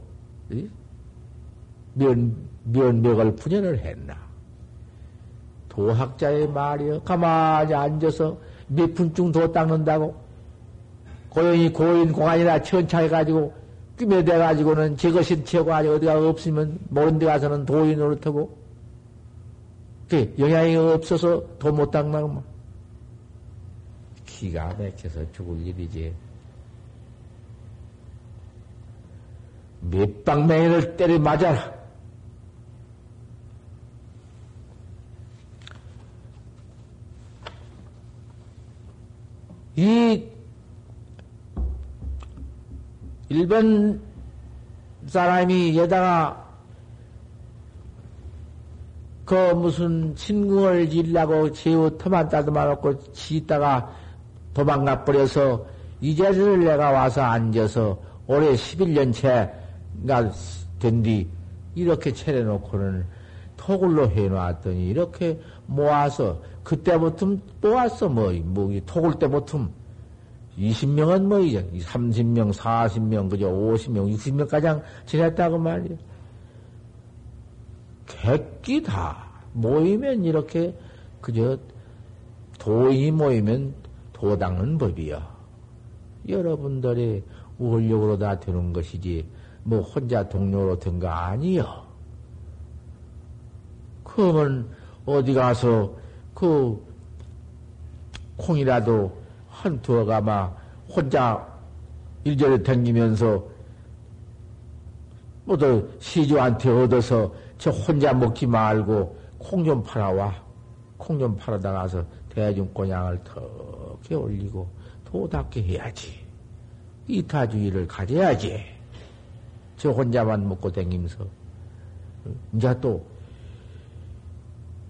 면, 면벽을 분연을 했나? 도학자의 말이여 가만히 앉아서 몇 분쯤 도 닦는다고 고연히 고인 공안이나 천차해가지고 꿰매대가지고는 저것이 최고하지 어디가 없으면 모른 데 가서는 도인 노릇하고 그 영향이 없어서 도 못 닦나고 뭐. 기가 막혀서 죽을 일이지. 몇 방맹이를 때려 맞아라. 이 일본 사람이 여다가 그 무슨 친궁을 질라고 제우 터만 따듬어놓고 지다가 도망가 버려서 이제를 내가 와서 앉아서 올해 11년째 가된뒤 이렇게 차려놓고는 토굴로 해놓았더니 이렇게 모아서 그때부터 모았어 뭐, 뭐 토굴 때부터 20명은 뭐, 이제 30명, 40명, 그저 50명, 60명까지 지냈다고 말이야. 객기 다 모이면 이렇게, 그저, 도인이 모이면 도 닦는 법이야. 여러분들이 원력으로 다 되는 것이지, 뭐, 혼자 동료로 된 거 아니여. 그러면, 어디 가서, 그, 콩이라도 한 두어가 막 혼자 일절에 댕기면서 모두 시주한테 얻어서 저 혼자 먹지 말고 콩 좀 팔아와. 콩 좀 팔아다 가서 대중권양을 턱에 올리고 도답게 해야지. 이타주의를 가져야지. 저 혼자만 먹고 댕기면서. 이제 또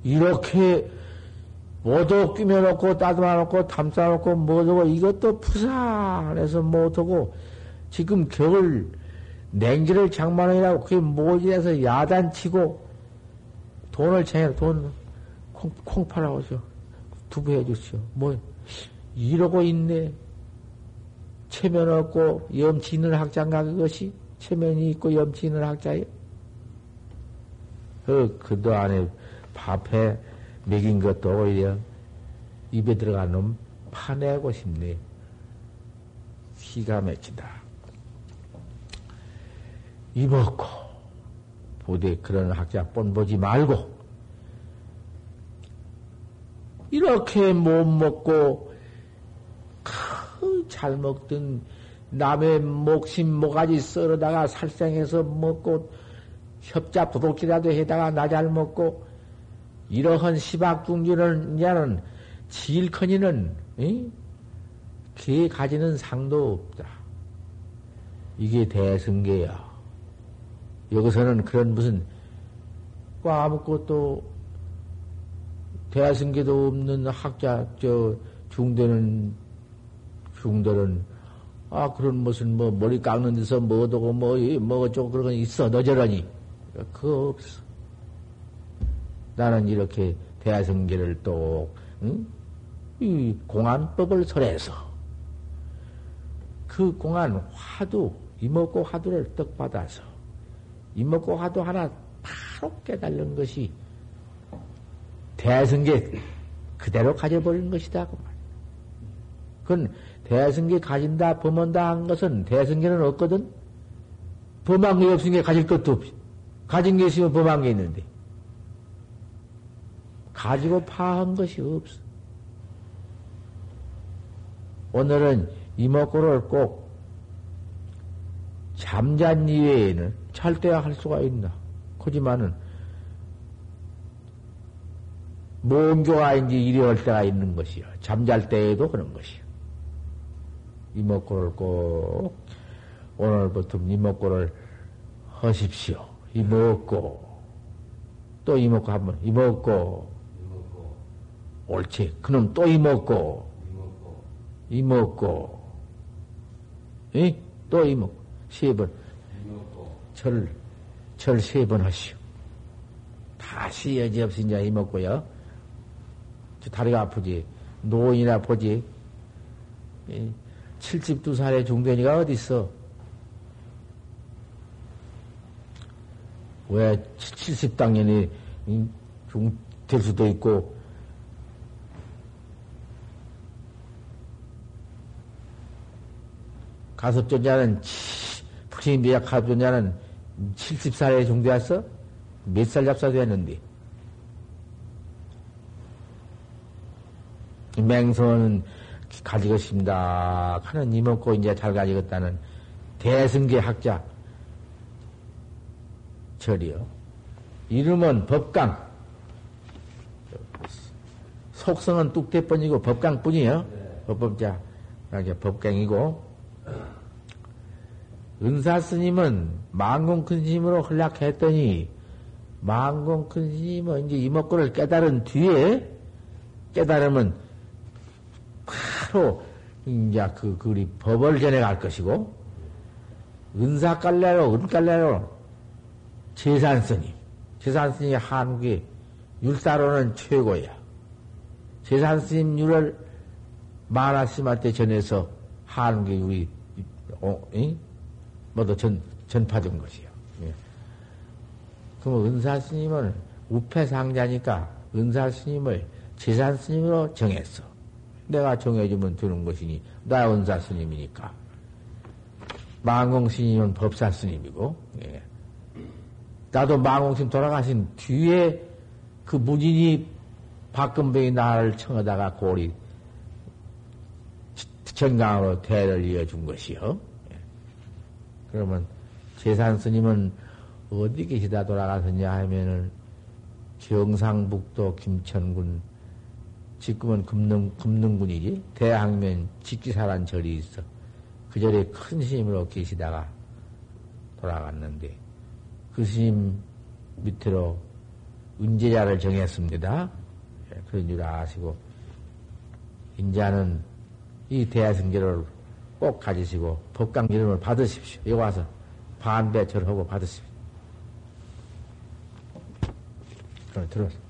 이렇게 모두 끼며놓고 따듬어놓고 담싸놓고 못하고 이것도 푸산해서 못하고 지금 겨울 냉기를 장만하라고 그게 모지에서 야단치고 돈을 챙겨 돈 콩, 콩 팔아오죠. 두부 해 주시오. 뭐 이러고 있네. 체면 없고 염치 있는 학자인가 그것이 체면이 있고 염치 있는 학자예요. 그 그도 안에 밥해 먹인 것도 오히려 입에 들어간 놈 파내고 싶네. 기가 막히다. 이먹고, 부대 그런 학자 뻔 보지 말고, 이렇게 못 먹고, 잘 먹던 남의 목심 모가지 썰어다가 살생해서 먹고, 협자 도둑질이라도 해다가 나잘 먹고, 이러한 시박중지는 이제는 지일커니는 개 가지는 상도 없다. 이게 대승계야. 여기서는 그런 무슨 그 아무것도 대승계도 없는 학자 저 중대는 중들은 아, 그런 무슨 뭐 머리 깎는 데서 뭐 어두고 뭐, 뭐 어쩌고 그런 건 있어. 너 저러니. 그거 없어. 나는 이렇게 대성계를 또, 응? 이 공안법을 설해서 그 공안 화두, 이먹고 화두를 떡 받아서 이먹고 화두 하나 바로 깨달는 것이 대성계 그대로 가져버린 것이다. 그 말. 그건 대성계 가진다, 범한다 한 것은 대성계는 없거든? 범한 게 없으니까 가질 것도 없지. 가진 게 있으면 범한 게 있는데. 가지고 파한 것이 없어. 오늘은 이목구를 꼭 잠잔 이외에는 잘 때야 할 수가 있나. 하지만은 뭔교가 인지 이리 올 때가 있는 것이요. 잠잘 때에도 그런 것이요. 이목구를 꼭 오늘부터 이목구를 하십시오. 이먹고 또 이먹고 한번 이먹고 옳지. 그놈 또 이먹고 이먹고 이? 또 이먹고 세 번. 절, 절 세 번 하시오. 다시 여지없이 이제 이먹고요. 다리가 아프지. 노인이나 보지. 72살의 중대니가 어딨어? 왜 70당연이 될 수도 있고, 가섭존자는, 부처님 비약 가섭존자는 70살에 중대했어? 몇 살 잡사 되었는데? 맹선은 가지겠습니다. 하는 이먹고 이제 잘 가지겠다는 대승계 학자 절이요. 이름은 법강. 속성은 뚝대뿐이고 법강뿐이요. 법법자. 법강이고. 은사 스님은 망공 큰 스님으로 흘락했더니 망공 큰 스님은 이제 이목구를 깨달은 뒤에 깨달으면 바로 이제 그, 그 우리 법을 전해갈 것이고 은사 깔래로 은깔래로 재산 스님 재산 스님이 한국의 율사로는 최고야. 재산 스님 율을 만화스님한테 전해서 한국의 우리 어, 모두 전 전파된 것이요. 예. 그럼 은사 스님은 우패 상자니까 은사 스님을 재산 스님으로 정했어. 내가 정해주면 되는 것이니, 나 은사 스님이니까. 망공 스님은 법사 스님이고, 예. 나도 망공 스님 돌아가신 뒤에 그 무진이 박근배의 나를 청하다가 고리 정강으로 대를 이어준 것이요. 예. 그러면 재산 스님은 어디 계시다 돌아가셨냐 하면은 경상북도 김천군 지금은 금능, 금능군이지. 대항면 직기사란 절이 있어. 그 절에 큰 스님으로 계시다가 돌아갔는데, 그 스님 밑으로 은제자를 정했습니다. 예, 그런 줄 아시고, 인자는 이 대하승계를 꼭 가지시고, 법강 이름을 받으십시오. 여기 와서 반배절하고 받으십시오. 그럼 들어서.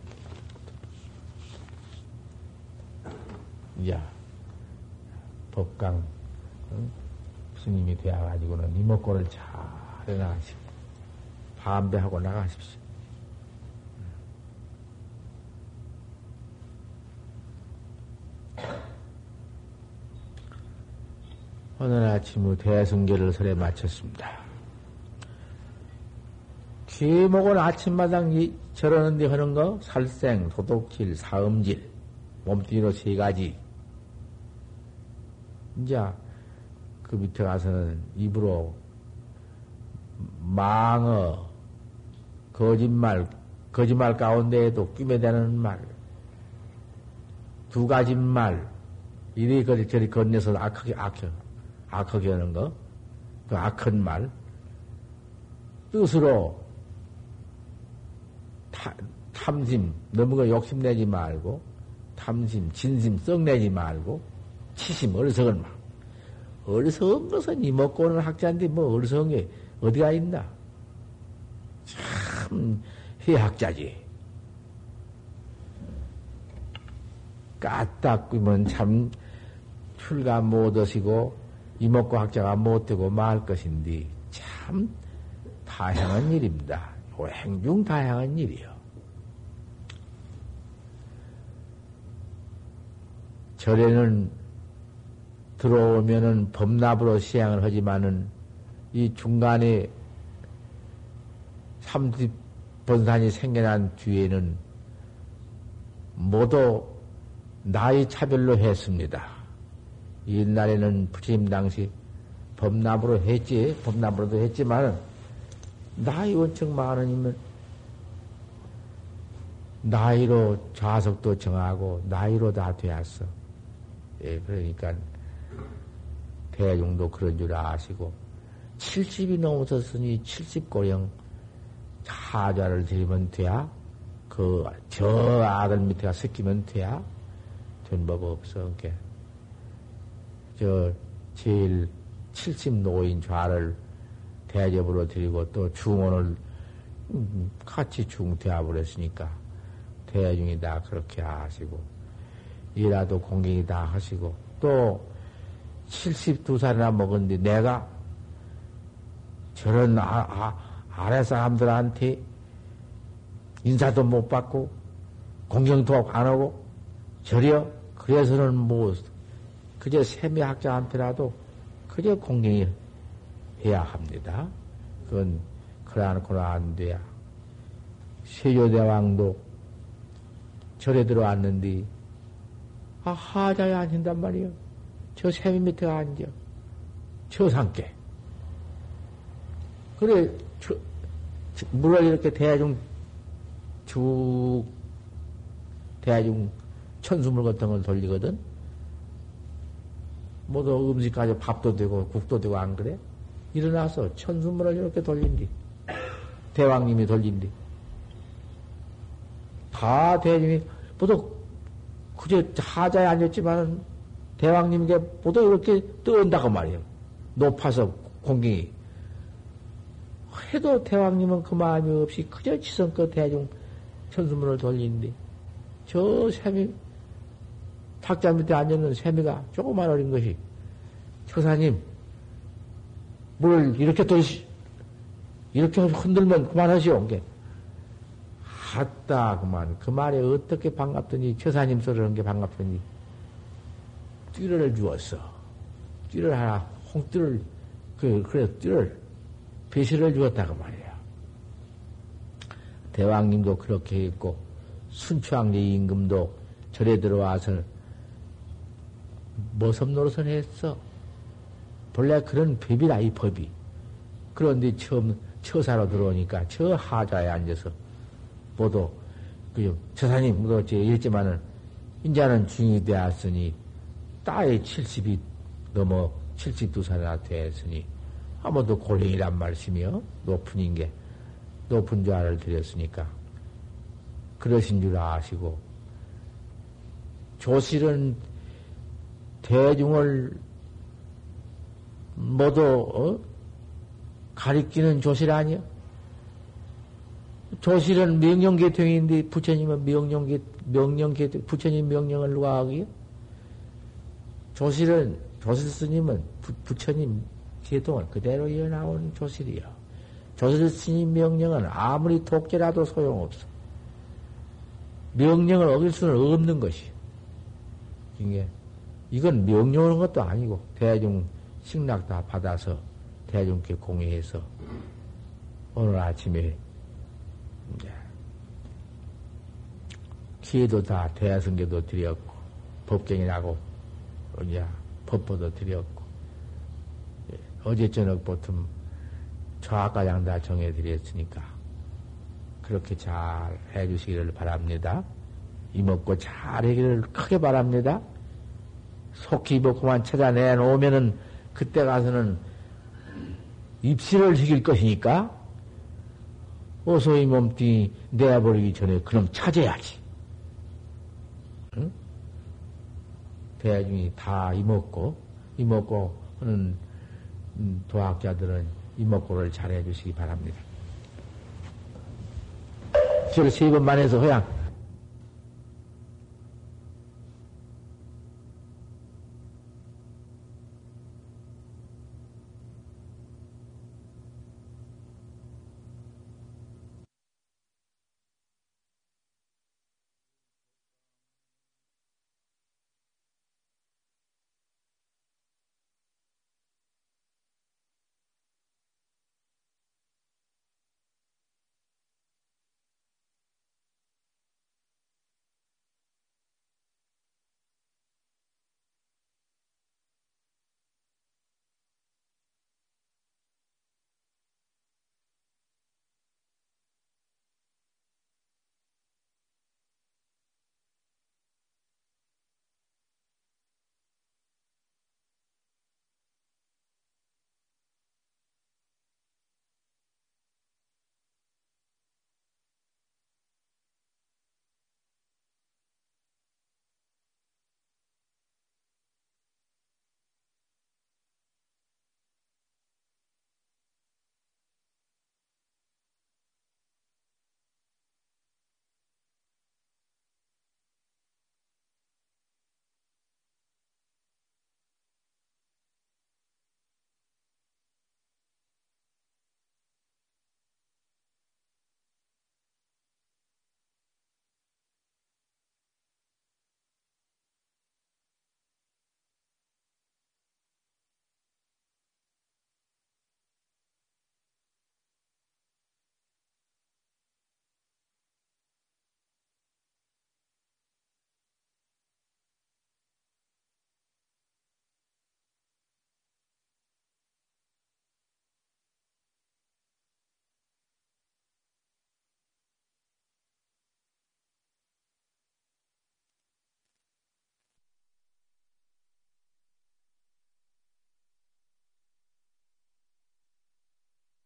야, 법강, 응? 스님이 되어가지고는 이목구를 잘 해나가시고, 반배하고 나가십시오. 오늘 아침 대승계를 설에 마쳤습니다. 귀목은 아침마당 저러는데 하는 거, 살생, 도독질, 사음질, 몸뚱이로 세 가지, 이제 그 밑에 가서는 입으로 망어, 거짓말, 거짓말 가운데에도 끼매대는 말, 두 가지 말, 이리 거리 저리 건네서 악하게, 악해, 악하게 하는 거, 그 악한 말, 뜻으로 타, 탐심, 너무 그 욕심내지 말고, 탐심, 진심 썩내지 말고, 치심, 어리석은 말. 어리석은 것은 이먹고 오는 학자인데 뭐 어리석은 게 어디가 있나? 참 해학자지. 까딱꾸면 참 출가 못하시고 이먹고 학자가 못 되고 말 것인데 참 다양한 일입니다. 행중 다양한 일이요. 절에는 들어오면은 범납으로 시행을 하지만은 이 중간에 삼십 번산이 생겨난 뒤에는 모두 나이 차별로 했습니다. 옛날에는 부처님 당시 범납으로 했지, 범납으로도 했지만, 나이 원청 많으면, 나이로 좌석도 정하고, 나이로 다 되었어. 예, 그러니까, 대중도 그런 줄 아시고, 70이 넘어섰으니 70고령 하자를 드리면 돼야, 그, 저 아들 밑에가 섞이면 돼야, 된 법 없어. 그게. 저, 제일 70 노인 좌를 대접으로 드리고 또 중원을 같이 중대합을 했으니까 대중이 다 그렇게 하시고 이라도 공경이 다 하시고 또 72살이나 먹었는데 내가 저런 아, 아, 아래 사람들한테 인사도 못 받고 공경도 안 하고 저려 그래서는 뭐 그저 세미학자한테라도 그저 공경이 해야 합니다. 그건 그러놓고는 안 돼야. 세조대왕도 절에 들어왔는데 아 하자에 앉힌단 말이요. 저 세미 밑에 앉아. 저 상께. 그래 저, 물론 이렇게 대중 쭉 대중 천수물 같은 걸 돌리거든. 모두 음식까지 밥도 되고 국도 되고 안 그래? 일어나서 천수문을 이렇게 돌린디. 대왕님이 돌린디. 다 대님이 모두 그저 하자에 앉았지만 대왕님께 모두 이렇게 떠온다고 말이에요. 높아서 공경이. 해도 대왕님은 그 마음이 없이 그저 지성껏 대중 천수문을 돌린디. 저 셈이 탁자 밑에 앉아있는 세미가 조그만 어린 것이, 처사님, 뭘 이렇게 또, 이렇게 흔들면 그만하시오. 게. 하다, 그만. 그 말에 어떻게 반갑더니, 처사님 소리 하는 게 반갑더니, 띠를 주었어. 띠를 하나, 홍띠를, 그, 그래, 띠를, 배시를 주었다, 그 말이야. 대왕님도 그렇게 했고, 순추왕리 임금도 절에 들어와서 모섭 노릇을 했어. 본래 그런 법이라, 이 법이. 그런데 처음 처사로 들어오니까 저 하자에 앉아서 모두, 그, 처사님, 뭐, 어째 이랬지만은, 이제는 중이 되었으니, 따에 70이 넘어 72살이나 되었으니, 아무도 고령이란 말씀이요. 높은 인게, 높은 자를 드렸으니까. 그러신 줄 아시고, 조실은 대중을 모두 어? 가리키는 조실 아니요? 조실은 명령계통인데 부처님은 명령계 명령계통 부처님 명령을 누가 하기요? 조실은 조실 스님은 부, 부처님 계통을 그대로 이어나온 조실이요. 조실 스님 명령은 아무리 독재라도 소용없어. 명령을 어길 수는 없는 것이. 이게 이건 명령하는 것도 아니고 대중 식락 다 받아서 대중께 공유해서 오늘 아침에 이제 기회도 다 대야성계도 드렸고 법경이라고 이제 법보도 드렸고 예, 어제 저녁 보통 저학과장 다 정해드렸으니까 그렇게 잘 해주시기를 바랍니다. 이먹고 잘 하기를 크게 바랍니다. 속히 뭐 그만 찾아내 놓으면은 그때 가서는 입시를 시킬 것이니까 어서 이 몸뚱이 내버리기 전에 그럼 찾아야지. 응? 대중이 다 이먹고, 이먹고 하는 음, 도학자들은 이목구를 잘해 주시기 바랍니다. 저를 세 번 만 해서 허양